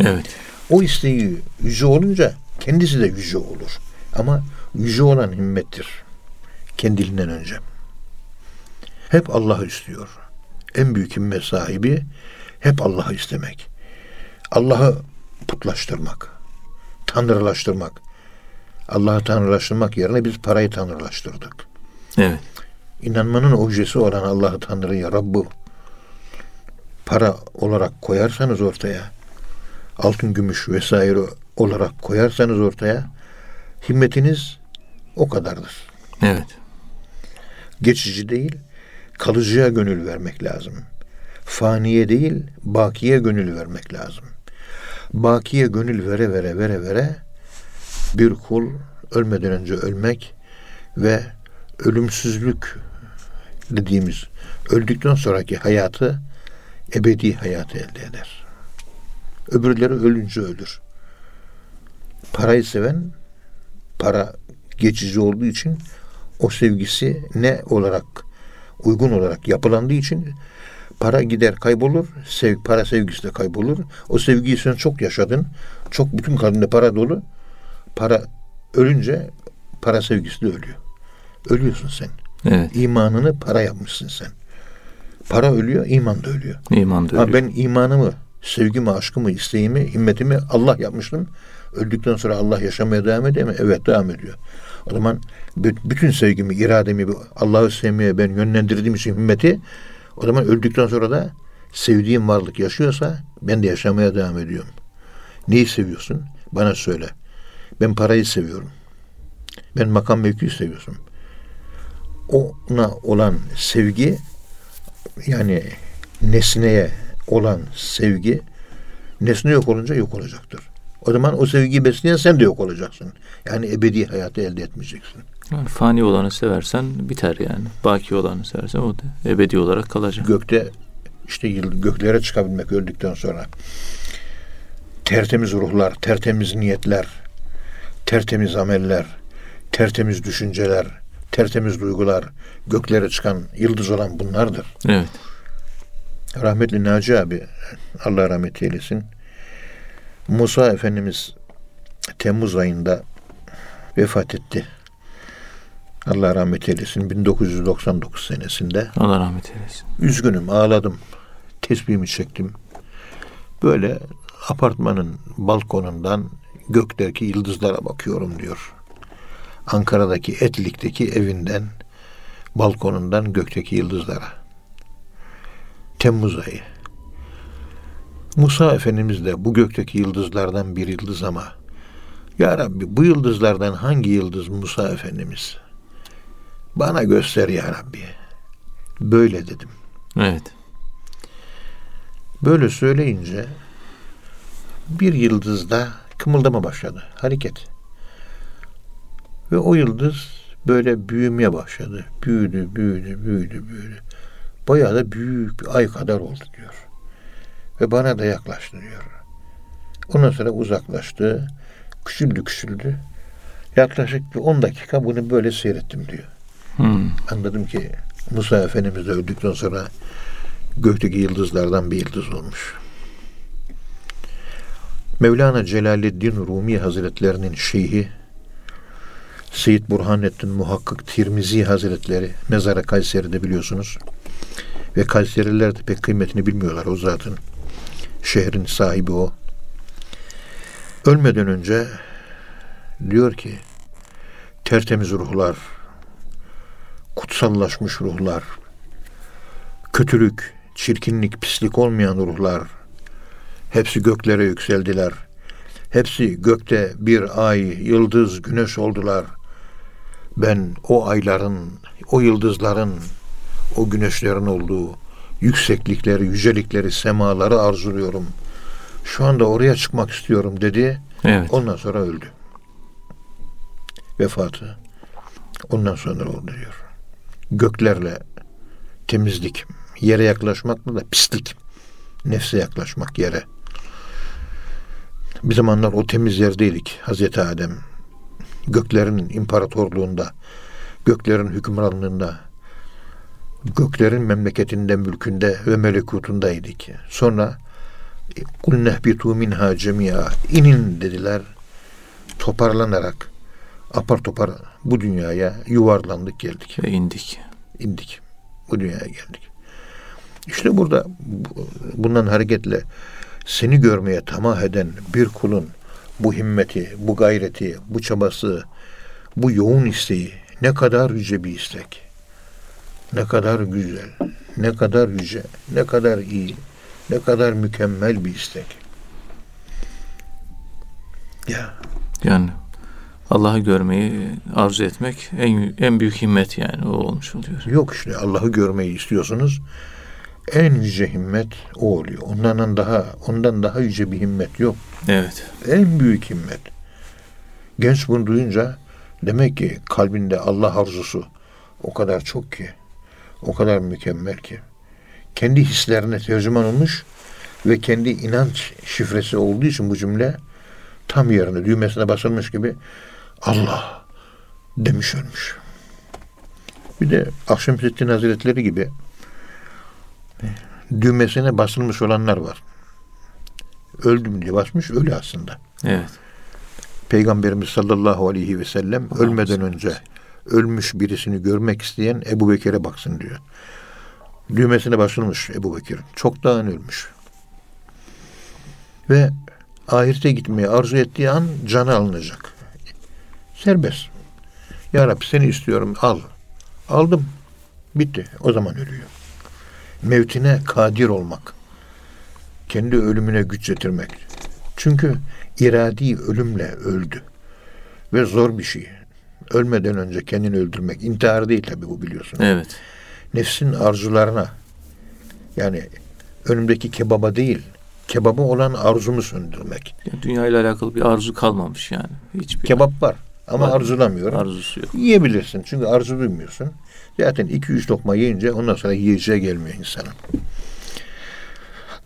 Evet. O isteği yüce olunca kendisi de yüce olur. Ama yüce olan himmettir. Kendiliğinden önce. Hep Allah'ı istiyor. En büyük himmet sahibi hep Allah'ı istemek. Allah'ı putlaştırmak. Tanrılaştırmak. Allah'ı tanrılaştırmak yerine biz parayı tanrılaştırdık. Evet. İnanmanın objesi olan Allah'ı Tanrı'yı, Rabb'ı para olarak koyarsanız ortaya, altın, gümüş vesaire olarak koyarsanız ortaya, himmetiniz o kadardır. Evet. Geçici değil, kalıcıya gönül vermek lazım. Faniye değil, bakiye gönül vermek lazım. Bakiye gönül vere vere vere vere bir kul ölmeden önce ölmek ve ölümsüzlük dediğimiz öldükten sonraki hayatı ebedi hayatı elde eder. Öbürleri ölünce ölür. Parayı seven para geçici olduğu için o sevgisi ne olarak uygun olarak yapılandığı için para gider kaybolur. Sev, para sevgisi de kaybolur. O sevgiyi sen çok yaşadın. Çok bütün kalbinde para dolu. Para ölünce para sevgisi de ölüyor. Ölüyorsun sen. Evet. İmanını para yapmışsın sen. Para ölüyor, iman da ölüyor. İman da Ha, öyle. ben imanımı, sevgimi, aşkımı, isteğimi, himmetimi Allah yapmıştım. Öldükten sonra Allah yaşamaya devam ediyor mu? Evet devam ediyor. O zaman bü- bütün sevgimi, irademi Allah'ı sevmeye ben yönlendirdiğim için himmeti o zaman öldükten sonra da sevdiğim varlık yaşıyorsa ben de yaşamaya devam ediyorum. Neyi seviyorsun? Bana söyle. Ben parayı seviyorum. Ben makam mevkiyi seviyorsun. Ona olan sevgi yani nesneye olan sevgi nesne yok olunca yok olacaktır. O zaman o sevgiyi besleyen sen de yok olacaksın. Yani ebedi hayatı elde etmeyeceksin. Yani fani olanı seversen biter yani. Baki olanı seversen o da ebedi olarak kalacak. Gökte işte göklere çıkabilmek öldükten sonra tertemiz ruhlar, tertemiz niyetler, tertemiz ameller, tertemiz düşünceler, tertemiz duygular, göklere çıkan yıldız olan bunlardır. Evet. Rahmetli Naci abi Allah rahmet eylesin. Musa Efendimiz Temmuz ayında vefat etti. Allah rahmet eylesin 1999 senesinde. Allah rahmet eylesin. Üzgünüm, ağladım. Tesbihimi çektim. Böyle apartmanın balkonundan gökteki yıldızlara bakıyorum diyor. Ankara'daki Etlik'teki evinden balkonundan gökteki yıldızlara. Temmuz ayı. Musa Efendimiz de bu gökteki yıldızlardan bir yıldız ama Ya Rabbi bu yıldızlardan hangi yıldız Musa Efendimiz? Bana göster Ya Rabbi. Böyle dedim. Evet. Böyle söyleyince bir yıldızda kımıldama başladı. Hareket. Ve o yıldız böyle büyümeye başladı. Büyüdü, büyüdü, büyüdü, büyüdü. Bayağı da büyük bir ay kadar oldu diyor. Ve bana da yaklaştı diyor. Ondan sonra uzaklaştı. Küçüldü, küçüldü. Yaklaşık bir 10 dakika bunu böyle seyrettim diyor. Hmm. Anladım ki Musa Efendimiz öldükten sonra gökteki yıldızlardan bir yıldız olmuş. Mevlana Celaleddin Rumi Hazretlerinin şeyhi Seyyid Burhanettin Muhakkak Tirmizi Hazretleri mezarı Kayseri'de biliyorsunuz. Ve Kayseriler de pek kıymetini bilmiyorlar o zatın. Şehrin sahibi o. Ölmeden önce diyor ki tertemiz ruhlar, kutsallaşmış ruhlar, kötülük, çirkinlik, pislik olmayan ruhlar, hepsi göklere yükseldiler. Hepsi gökte bir ay, yıldız, güneş oldular. Ben o ayların, o yıldızların, o güneşlerin olduğu yükseklikleri, yücelikleri, semaları arzuluyorum. Şu anda oraya çıkmak istiyorum dedi. Evet. Ondan sonra öldü. Vefatı. Ondan sonra oldu diyor. Göklerle temizlik, yere yaklaşmakla da pislik. Nefse yaklaşmak yere. Bir zamanlar o temiz yerdeydik Hazreti Adem. Göklerin imparatorluğunda, göklerin hükümranlığında, göklerin memleketinde, mülkünde ve melekutundaydık. Sonra kul nehbitu minha cemia inin dediler. Toparlanarak apar topar bu dünyaya yuvarlandık geldik. Ve indik. indik. Bu dünyaya geldik. İşte burada bundan hareketle seni görmeye tamah eden bir kulun bu himmeti, bu gayreti, bu çabası, bu yoğun isteği ne kadar yüce bir istek. Ne kadar güzel, ne kadar yüce, ne kadar iyi, ne kadar mükemmel bir istek. Ya Yani Allah'ı görmeyi arzu etmek en en büyük himmet yani o olmuş oluyor. yok işte Allah'ı görmeyi istiyorsunuz. En yüce himmet o oluyor. Ondan daha ondan daha yüce bir himmet yok. Evet. En büyük himmet. Genç bunu duyunca demek ki kalbinde Allah arzusu o kadar çok ki, o kadar mükemmel ki. Kendi hislerine tercüman olmuş ve kendi inanç şifresi olduğu için bu cümle tam yerine düğmesine basılmış gibi Allah demiş ölmüş. Bir de Akşemseddin Hazretleri gibi düğmesine basılmış olanlar var. Öldüm diye basmış ölü aslında. Evet. Peygamberimiz sallallahu aleyhi ve sellem Allah ölmeden Allah. önce ölmüş birisini görmek isteyen Ebu Bekir'e baksın diyor. Düğmesine basılmış Ebu Bekir. Çoktan ölmüş. Ve ahirete gitmeyi arzu ettiği an canı alınacak. Serbest. Ya Rabbi seni istiyorum al. Aldım. Bitti. O zaman ölüyor. Mevtine kadir olmak. Kendi ölümüne güç getirmek. Çünkü iradi ölümle öldü. Ve zor bir şey. Ölmeden önce kendini öldürmek. intihar değil tabi bu biliyorsun. Evet. Nefsin arzularına yani önümdeki kebaba değil, kebaba olan arzumu söndürmek. Dünya ile alakalı bir arzu kalmamış yani. Hiçbir Kebap var ama Var. arzulamıyorum. arzusu yok. Yiyebilirsin çünkü arzu duymuyorsun. Zaten iki üç lokma yiyince ondan sonra yiyeceğe gelmiyor insanın.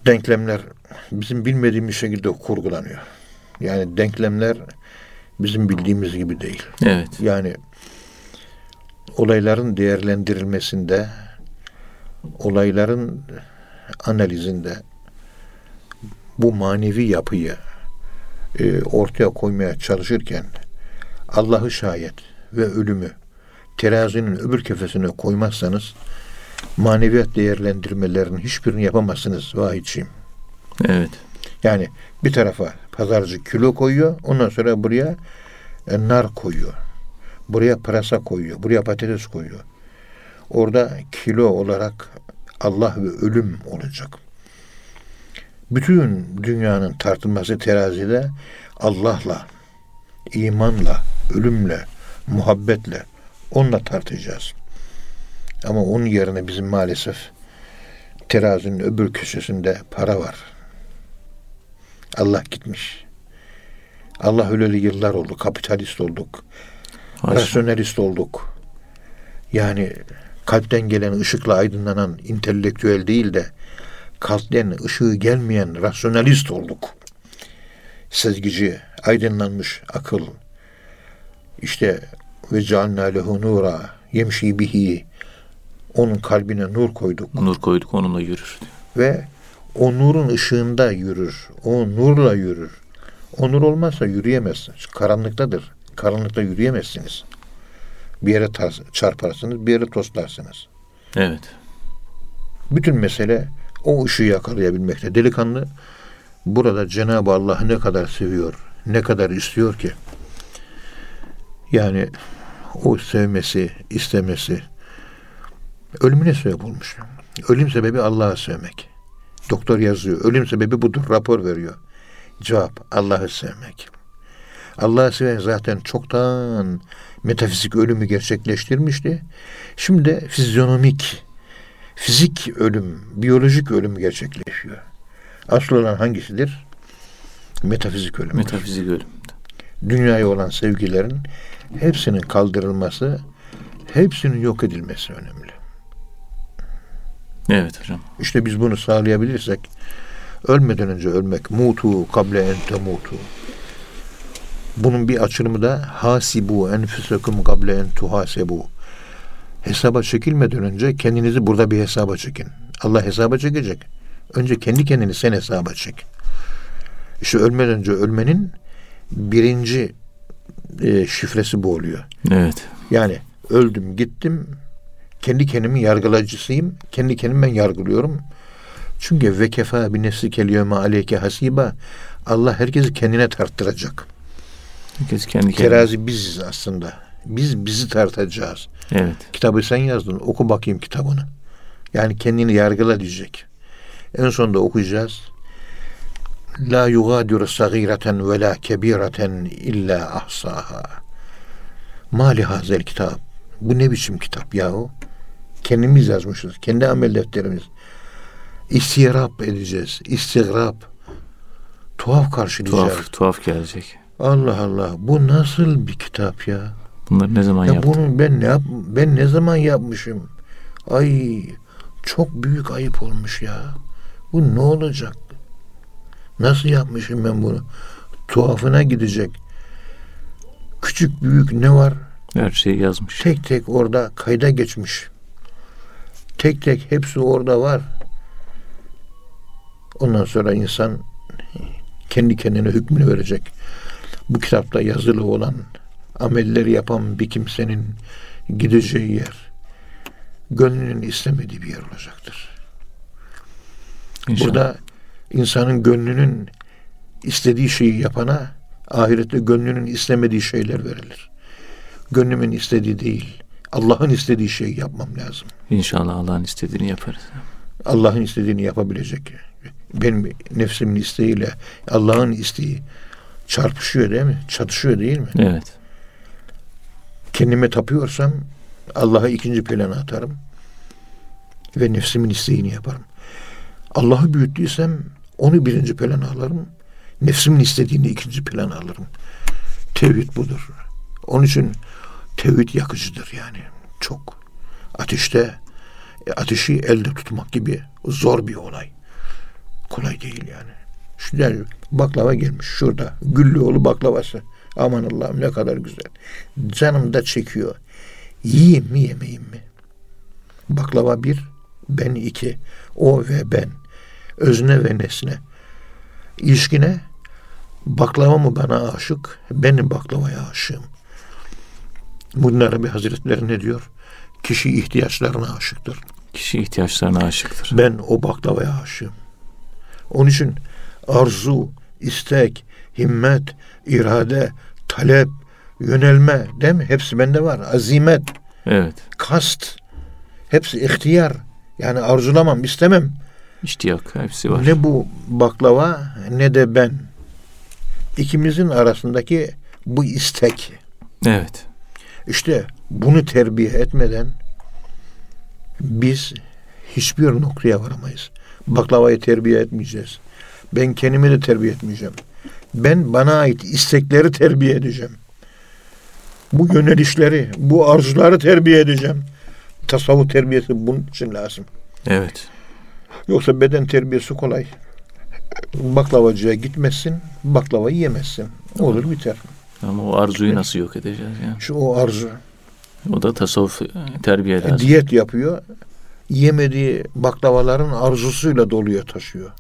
Denklemler bizim bilmediğimiz şekilde kurgulanıyor. Yani denklemler bizim bildiğimiz gibi değil. Evet. Yani olayların değerlendirilmesinde, olayların analizinde bu manevi yapıyı e, ortaya koymaya çalışırken Allah'ı şayet ve ölümü terazinin öbür kefesine koymazsanız maneviyat değerlendirmelerinin hiçbirini yapamazsınız vahidciğim. Evet. Yani bir tarafa pazarcı kilo koyuyor, ondan sonra buraya e, nar koyuyor. Buraya pırasa koyuyor, buraya patates koyuyor. Orada kilo olarak Allah ve ölüm olacak. Bütün dünyanın tartılması terazide Allah'la, imanla, ölümle, muhabbetle onunla tartacağız. Ama onun yerine bizim maalesef terazinin öbür köşesinde para var. Allah gitmiş. Allah öleli yıllar oldu. Kapitalist olduk. Haşa. Rasyonelist olduk. Yani kalpten gelen ışıkla aydınlanan intelektüel değil de kalpten ışığı gelmeyen rasyonalist olduk. Sezgici, aydınlanmış akıl. İşte ve cealna lehu nura yemşi bihi onun kalbine nur koyduk Nur koyduk onunla yürür. ve o nurun ışığında yürür. O nurla yürür. O nur olmazsa yürüyemezsiniz. Karanlıktadır. Karanlıkta yürüyemezsiniz. Bir yere çarparsınız, bir yere toslarsınız. Evet. Bütün mesele o ışığı yakalayabilmekte. Delikanlı burada Cenab-ı Allah'ı ne kadar seviyor, ne kadar istiyor ki. Yani o sevmesi, istemesi, Ölümüne sebep olmuş. Ölüm sebebi Allah'ı sevmek. Doktor yazıyor. Ölüm sebebi budur. Rapor veriyor. Cevap Allah'ı sevmek. Allah'ı seven zaten çoktan metafizik ölümü gerçekleştirmişti. Şimdi de fizyonomik, fizik ölüm, biyolojik ölüm gerçekleşiyor. Asıl olan hangisidir? Metafizik ölüm. Metafizik ölüm. Dünyaya olan sevgilerin hepsinin kaldırılması, hepsinin yok edilmesi önemli. Evet hocam. İşte biz bunu sağlayabilirsek ölmeden önce ölmek mutu kable ente mutu. Bunun bir açılımı da hasibu enfusakum kable en tuhasebu. Hesaba çekilmeden önce kendinizi burada bir hesaba çekin. Allah hesaba çekecek. Önce kendi kendini sen hesaba çek. İşte ölmeden önce ölmenin birinci e, şifresi bu oluyor. Evet. Yani öldüm gittim kendi kendimi yargılayıcısıyım. Kendi kendimi ben yargılıyorum. Çünkü ve kefa bi nefsi keliyeme aleyke hasiba Allah herkesi kendine tarttıracak. Herkes kendi kendine. Terazi biziz aslında. Biz bizi tartacağız. Evet. Kitabı sen yazdın. Oku bakayım kitabını. Yani kendini yargıla diyecek. En sonunda okuyacağız. La yugadiru sagireten ve la kebireten illa ahsaha. Mali hazel kitap. Bu ne biçim kitap yahu? Kendimiz yazmışız. Kendi amel defterimiz. İstiyarap edeceğiz. İstigrap. Tuhaf karşılayacağız. Tuhaf, tuhaf gelecek. Allah Allah. Bu nasıl bir kitap ya? Bunları ne zaman Ya yaptın? bunu ben ne yap ben ne zaman yapmışım? Ay çok büyük ayıp olmuş ya. Bu ne olacak? Nasıl yapmışım ben bunu? Tuhafına gidecek. Küçük büyük ne var? Her şeyi yazmış. Tek tek orada kayda geçmiş. Tek tek hepsi orada var. Ondan sonra insan kendi kendine hükmünü verecek. Bu kitapta yazılı olan amelleri yapan bir kimsenin gideceği yer gönlünün istemediği bir yer olacaktır. İnşallah. Burada insanın gönlünün istediği şeyi yapana ahirette gönlünün istemediği şeyler verilir. Gönlümün istediği değil, Allah'ın istediği şeyi yapmam lazım. İnşallah Allah'ın istediğini yaparız. Allah'ın istediğini yapabilecek. Benim nefsimin isteğiyle Allah'ın isteği çarpışıyor değil mi? Çatışıyor değil mi? Evet. Kendime tapıyorsam Allah'ı ikinci plana atarım ve nefsimin isteğini yaparım. Allah'ı büyüttüysem onu birinci plana alırım. Nefsimin istediğini ikinci plana alırım. Tevhid budur. Onun için tevhid yakıcıdır yani. Çok. Ateşte e, ateşi elde tutmak gibi zor bir olay. Kolay değil yani. Şurada baklava gelmiş şurada. Güllüoğlu baklavası. Aman Allah'ım ne kadar güzel. Canım da çekiyor. Yiyeyim mi yemeyeyim mi? Baklava bir, ben iki. O ve ben. Özne ve nesne. İlişkine baklava mı bana aşık, benim baklavaya aşığım. Bunun Arabi Hazretleri ne diyor? Kişi ihtiyaçlarına aşıktır. Kişi ihtiyaçlarına aşıktır. Ben o baklavaya aşığım. Onun için arzu, istek, himmet, irade, talep, yönelme değil mi? Hepsi bende var. Azimet, Evet. kast. Hepsi ihtiyar. Yani arzulamam, istemem. İştiyak hepsi var. Ne bu baklava ne de ben. İkimizin arasındaki bu istek. Evet. İşte bunu terbiye etmeden biz hiçbir noktaya varamayız. Baklavayı terbiye etmeyeceğiz. Ben kendimi de terbiye etmeyeceğim. Ben bana ait istekleri terbiye edeceğim. Bu yönelişleri, bu arzuları terbiye edeceğim. Tasavvuf terbiyesi bunun için lazım. Evet. Yoksa beden terbiyesi kolay. Baklavacıya gitmezsin, baklavayı yemezsin. Olur biter. Ama o arzuyu nasıl yok edeceğiz yani? Şu o arzu. O da tasavvuf e, terbiye lazım. Diyet yapıyor. Yemediği baklavaların arzusuyla doluyor taşıyor.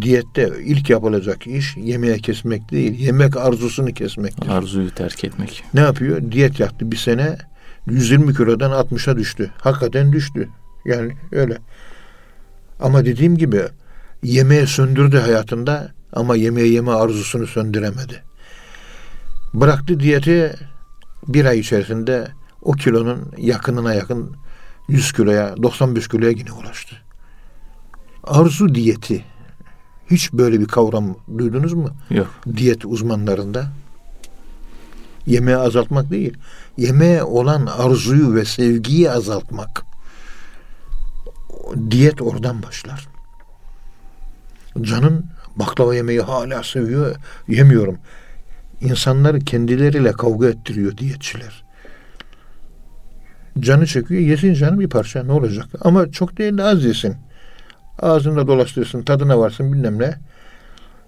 Diyette ilk yapılacak iş yemeğe kesmek değil, yemek arzusunu kesmektir. Arzuyu terk etmek. Ne yapıyor? Diyet yaptı bir sene 120 kilodan 60'a düştü. Hakikaten düştü. Yani öyle. Ama dediğim gibi yemeği söndürdü hayatında ama yemeği yeme arzusunu söndüremedi. Bıraktı diyeti bir ay içerisinde o kilonun yakınına yakın 100 kiloya, 95 kiloya yine ulaştı. Arzu diyeti. Hiç böyle bir kavram duydunuz mu? Yok. Diyet uzmanlarında. Yemeği azaltmak değil. Yemeğe olan arzuyu ve sevgiyi azaltmak. Diyet oradan başlar. Canın baklava yemeği hala seviyor. Yemiyorum. İnsanları kendileriyle kavga ettiriyor diyetçiler. Canı çekiyor. Yesin canı bir parça ne olacak? Ama çok değil de az yesin. Ağzında dolaştırsın, tadına varsın bilmem ne.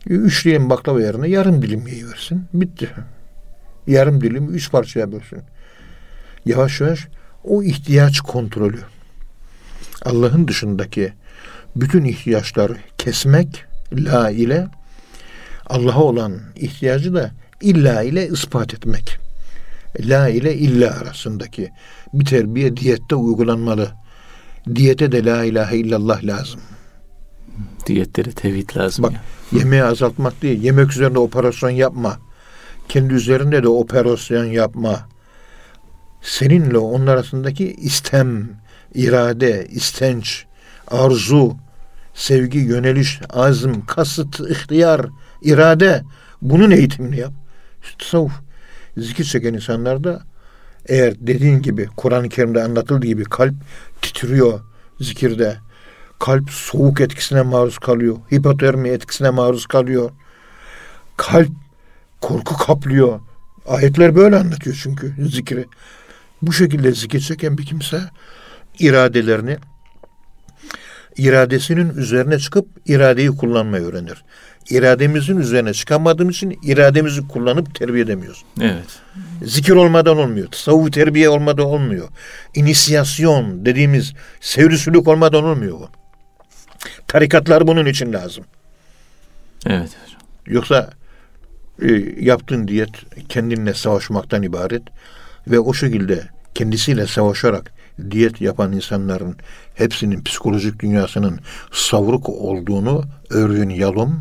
Üç dilim baklava yerine yarım dilim yiyiversin. Bitti. Yarım dilim üç parçaya bölsün. Yavaş yavaş o ihtiyaç kontrolü. Allah'ın dışındaki bütün ihtiyaçları kesmek la ile Allah'a olan ihtiyacı da illa ile ispat etmek. La ile illa arasındaki bir terbiye diyette uygulanmalı. Diyete de la ilahe illallah lazım. Diyetlere tevhid lazım. Bak ya. yemeği azaltmak değil. Yemek üzerinde operasyon yapma. Kendi üzerinde de operasyon yapma. Seninle onun arasındaki istem, irade, istenç, arzu, sevgi, yöneliş, azm, kasıt, ihtiyar, irade. Bunun eğitimini yap. Tasavvuf. Zikir çeken insanlarda eğer dediğin gibi Kur'an-ı Kerim'de anlatıldığı gibi kalp titriyor zikirde. Kalp soğuk etkisine maruz kalıyor. Hipotermi etkisine maruz kalıyor. Kalp korku kaplıyor. Ayetler böyle anlatıyor çünkü zikri. Bu şekilde zikir çeken bir kimse iradelerini iradesinin üzerine çıkıp iradeyi kullanmayı öğrenir. İrademizin üzerine çıkamadığımız için irademizi kullanıp terbiye edemiyoruz. Evet. Zikir olmadan olmuyor. Tasavvuf terbiye olmadan olmuyor. İnisiyasyon dediğimiz sevrisülük olmadan olmuyor bu. Tarikatlar bunun için lazım. Evet. Yoksa e, yaptığın diyet kendinle savaşmaktan ibaret ve o şekilde kendisiyle savaşarak diyet yapan insanların hepsinin psikolojik dünyasının savruk olduğunu Örvin Yalom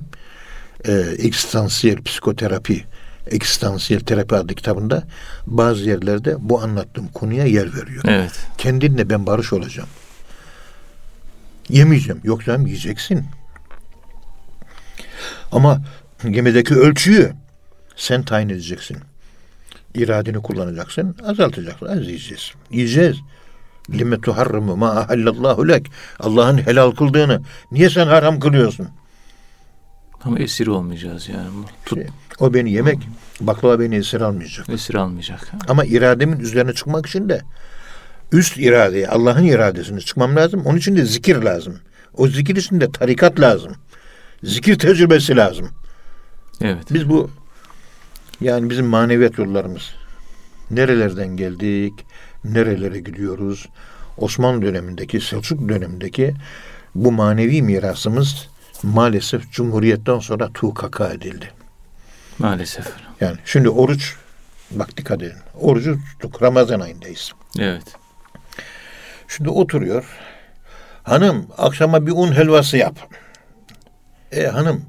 e, Ekstansiyel Psikoterapi Ekstansiyel Terapi adlı kitabında bazı yerlerde bu anlattığım konuya yer veriyor. Evet. Kendinle ben barış olacağım. Yemeyeceğim. Yok canım yiyeceksin. Ama gemideki ölçüyü sen tayin edeceksin. İradeni kullanacaksın, azaltacaksın. Az yiyeceğiz. Yiyeceğiz. Lime tuharrimu ma ahallallahu lek. Allah'ın helal kıldığını niye sen haram kılıyorsun? Ama esir olmayacağız yani. Tut, o beni yemek, baklava beni esir almayacak. esir almayacak. Ama irademin üzerine çıkmak için de üst iradeye, Allah'ın iradesine çıkmam lazım. Onun için de zikir lazım. O zikir için de tarikat lazım. Zikir tecrübesi lazım. Evet. Biz bu yani bizim maneviyat yollarımız nerelerden geldik, nerelere gidiyoruz? Osmanlı dönemindeki, Selçuk dönemindeki bu manevi mirasımız maalesef Cumhuriyet'ten sonra tukaka edildi. Maalesef. Yani şimdi oruç, bak dikkat edin. Orucu tuttuk, Ramazan ayındayız. Evet. Şimdi oturuyor. Hanım akşama bir un helvası yap. E hanım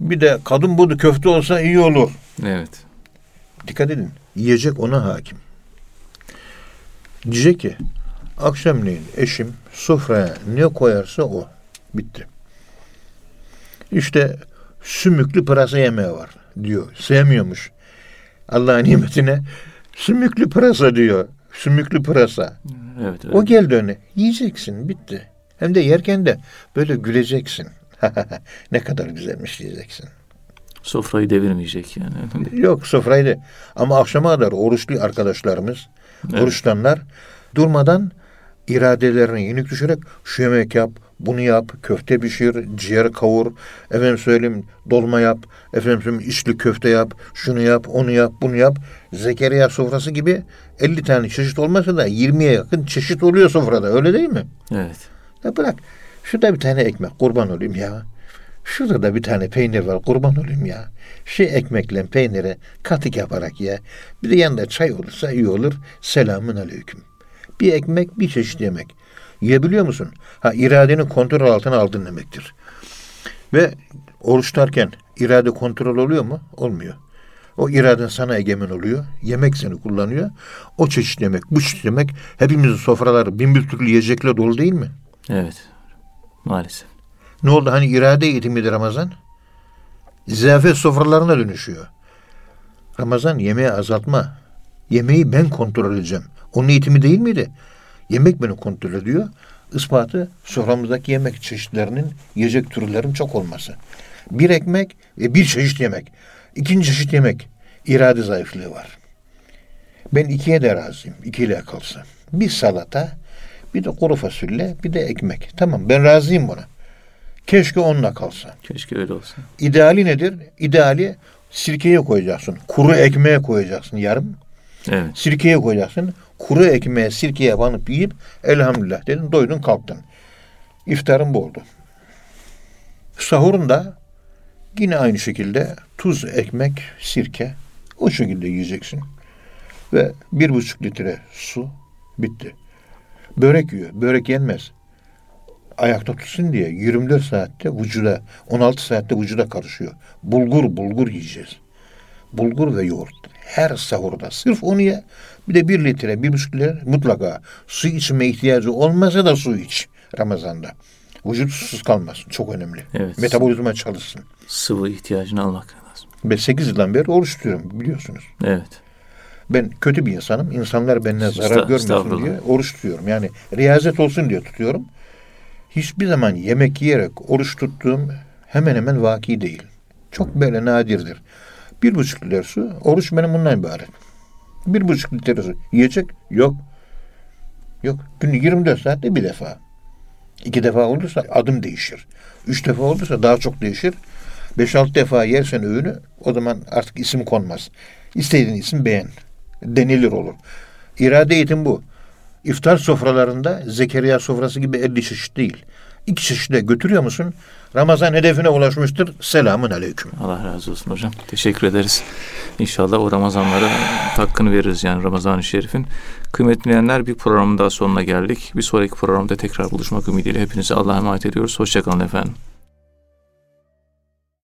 bir de kadın budu köfte olsa iyi olur. Evet. Dikkat edin. Yiyecek ona hakim. Diyecek ki akşamleyin eşim sofraya ne koyarsa o. Bitti. İşte sümüklü pırasa yemeği var diyor. Sevmiyormuş. Allah'ın nimetine sümüklü pırasa diyor. Sümüklü pırasa. Evet. O evet. geldi önüne. Yiyeceksin bitti. Hem de yerken de böyle güleceksin. ne kadar güzelmiş diyeceksin. Sofrayı devirmeyecek yani. Yok sofraydı. Ama akşama kadar oruçlu arkadaşlarımız, Evet. oruçlanlar durmadan iradelerine yenik düşerek şu yemek yap, bunu yap, köfte pişir, ciğer kavur, efendim söyleyeyim dolma yap, efendim söyleyeyim içli köfte yap, şunu yap, onu yap, bunu yap. Zekeriya sofrası gibi 50 tane çeşit olmasa da 20'ye yakın çeşit oluyor sofrada öyle değil mi? Evet. Ya bırak şurada bir tane ekmek kurban olayım ya. Şurada da bir tane peynir var kurban olayım ya. Şu ekmekle peyniri katık yaparak ye. Bir de yanında çay olursa iyi olur. Selamun aleyküm. Bir ekmek bir çeşit yemek. Yiyebiliyor musun? Ha iradeni kontrol altına aldın demektir. Ve oruç tutarken irade kontrol oluyor mu? Olmuyor. O iraden sana egemen oluyor. Yemek seni kullanıyor. O çeşit yemek, bu çeşit yemek hepimizin sofraları bin bir türlü yiyecekle dolu değil mi? Evet. Maalesef. Ne oldu? Hani irade eğitimidir Ramazan. Ziyafet sofralarına dönüşüyor. Ramazan yemeği azaltma. Yemeği ben kontrol edeceğim. Onun eğitimi değil miydi? Yemek beni kontrol ediyor. Ispatı soframızdaki yemek çeşitlerinin, yiyecek türlerin çok olması. Bir ekmek ve bir çeşit yemek. İkinci çeşit yemek. irade zayıflığı var. Ben ikiye de razıyım. İkiyle kalsa. Bir salata, bir de kuru fasulye, bir de ekmek. Tamam ben razıyım buna. Keşke onunla kalsa. Keşke öyle olsa. İdeali nedir? İdeali sirkeye koyacaksın. Kuru ekmeğe koyacaksın yarım. Evet. Sirkeye koyacaksın. Kuru ekmeğe sirkeye banıp yiyip elhamdülillah dedin doydun kalktın. İftarın bu oldu. Sahurunda yine aynı şekilde tuz, ekmek, sirke o şekilde yiyeceksin. Ve bir buçuk litre su bitti. Börek yiyor. Börek yenmez. Ayakta tutsun diye 24 saatte vücuda, 16 saatte vücuda karışıyor. Bulgur bulgur yiyeceğiz. Bulgur ve yoğurt. Her sahurda. Sırf onu ye. Bir de bir litre, bir buçuk litre mutlaka su içme ihtiyacı olmasa da su iç Ramazan'da. Vücut susuz kalmasın. Çok önemli. Evet. Metabolizma çalışsın. Sıvı ihtiyacını almak lazım. Ben 8 yıldan beri oruç tutuyorum biliyorsunuz. Evet. Ben kötü bir insanım. İnsanlar benden zarar görmesin diye oruç tutuyorum. Yani riyazet olsun diye tutuyorum. Hiçbir zaman yemek yiyerek oruç tuttuğum hemen hemen vaki değil. Çok böyle nadirdir. Bir buçuk litre su, oruç benim bundan ibaret. Bir buçuk litre su yiyecek yok. Yok. Günü 24 saatte bir defa. İki defa olursa adım değişir. Üç defa olursa daha çok değişir. Beş altı defa yersen öğünü o zaman artık isim konmaz. İstediğin isim beğen. Denilir olur. İrade eğitim bu. İftar sofralarında Zekeriya sofrası gibi 50 çeşit değil. İki çeşitle götürüyor musun? Ramazan hedefine ulaşmıştır. Selamun aleyküm. Allah razı olsun hocam. Teşekkür ederiz. İnşallah o Ramazanlara hakkını veririz yani Ramazan-ı Şerif'in. Kıymetli dinleyenler bir programın daha sonuna geldik. Bir sonraki programda tekrar buluşmak ümidiyle hepinize Allah'a emanet ediyoruz. Hoşçakalın efendim.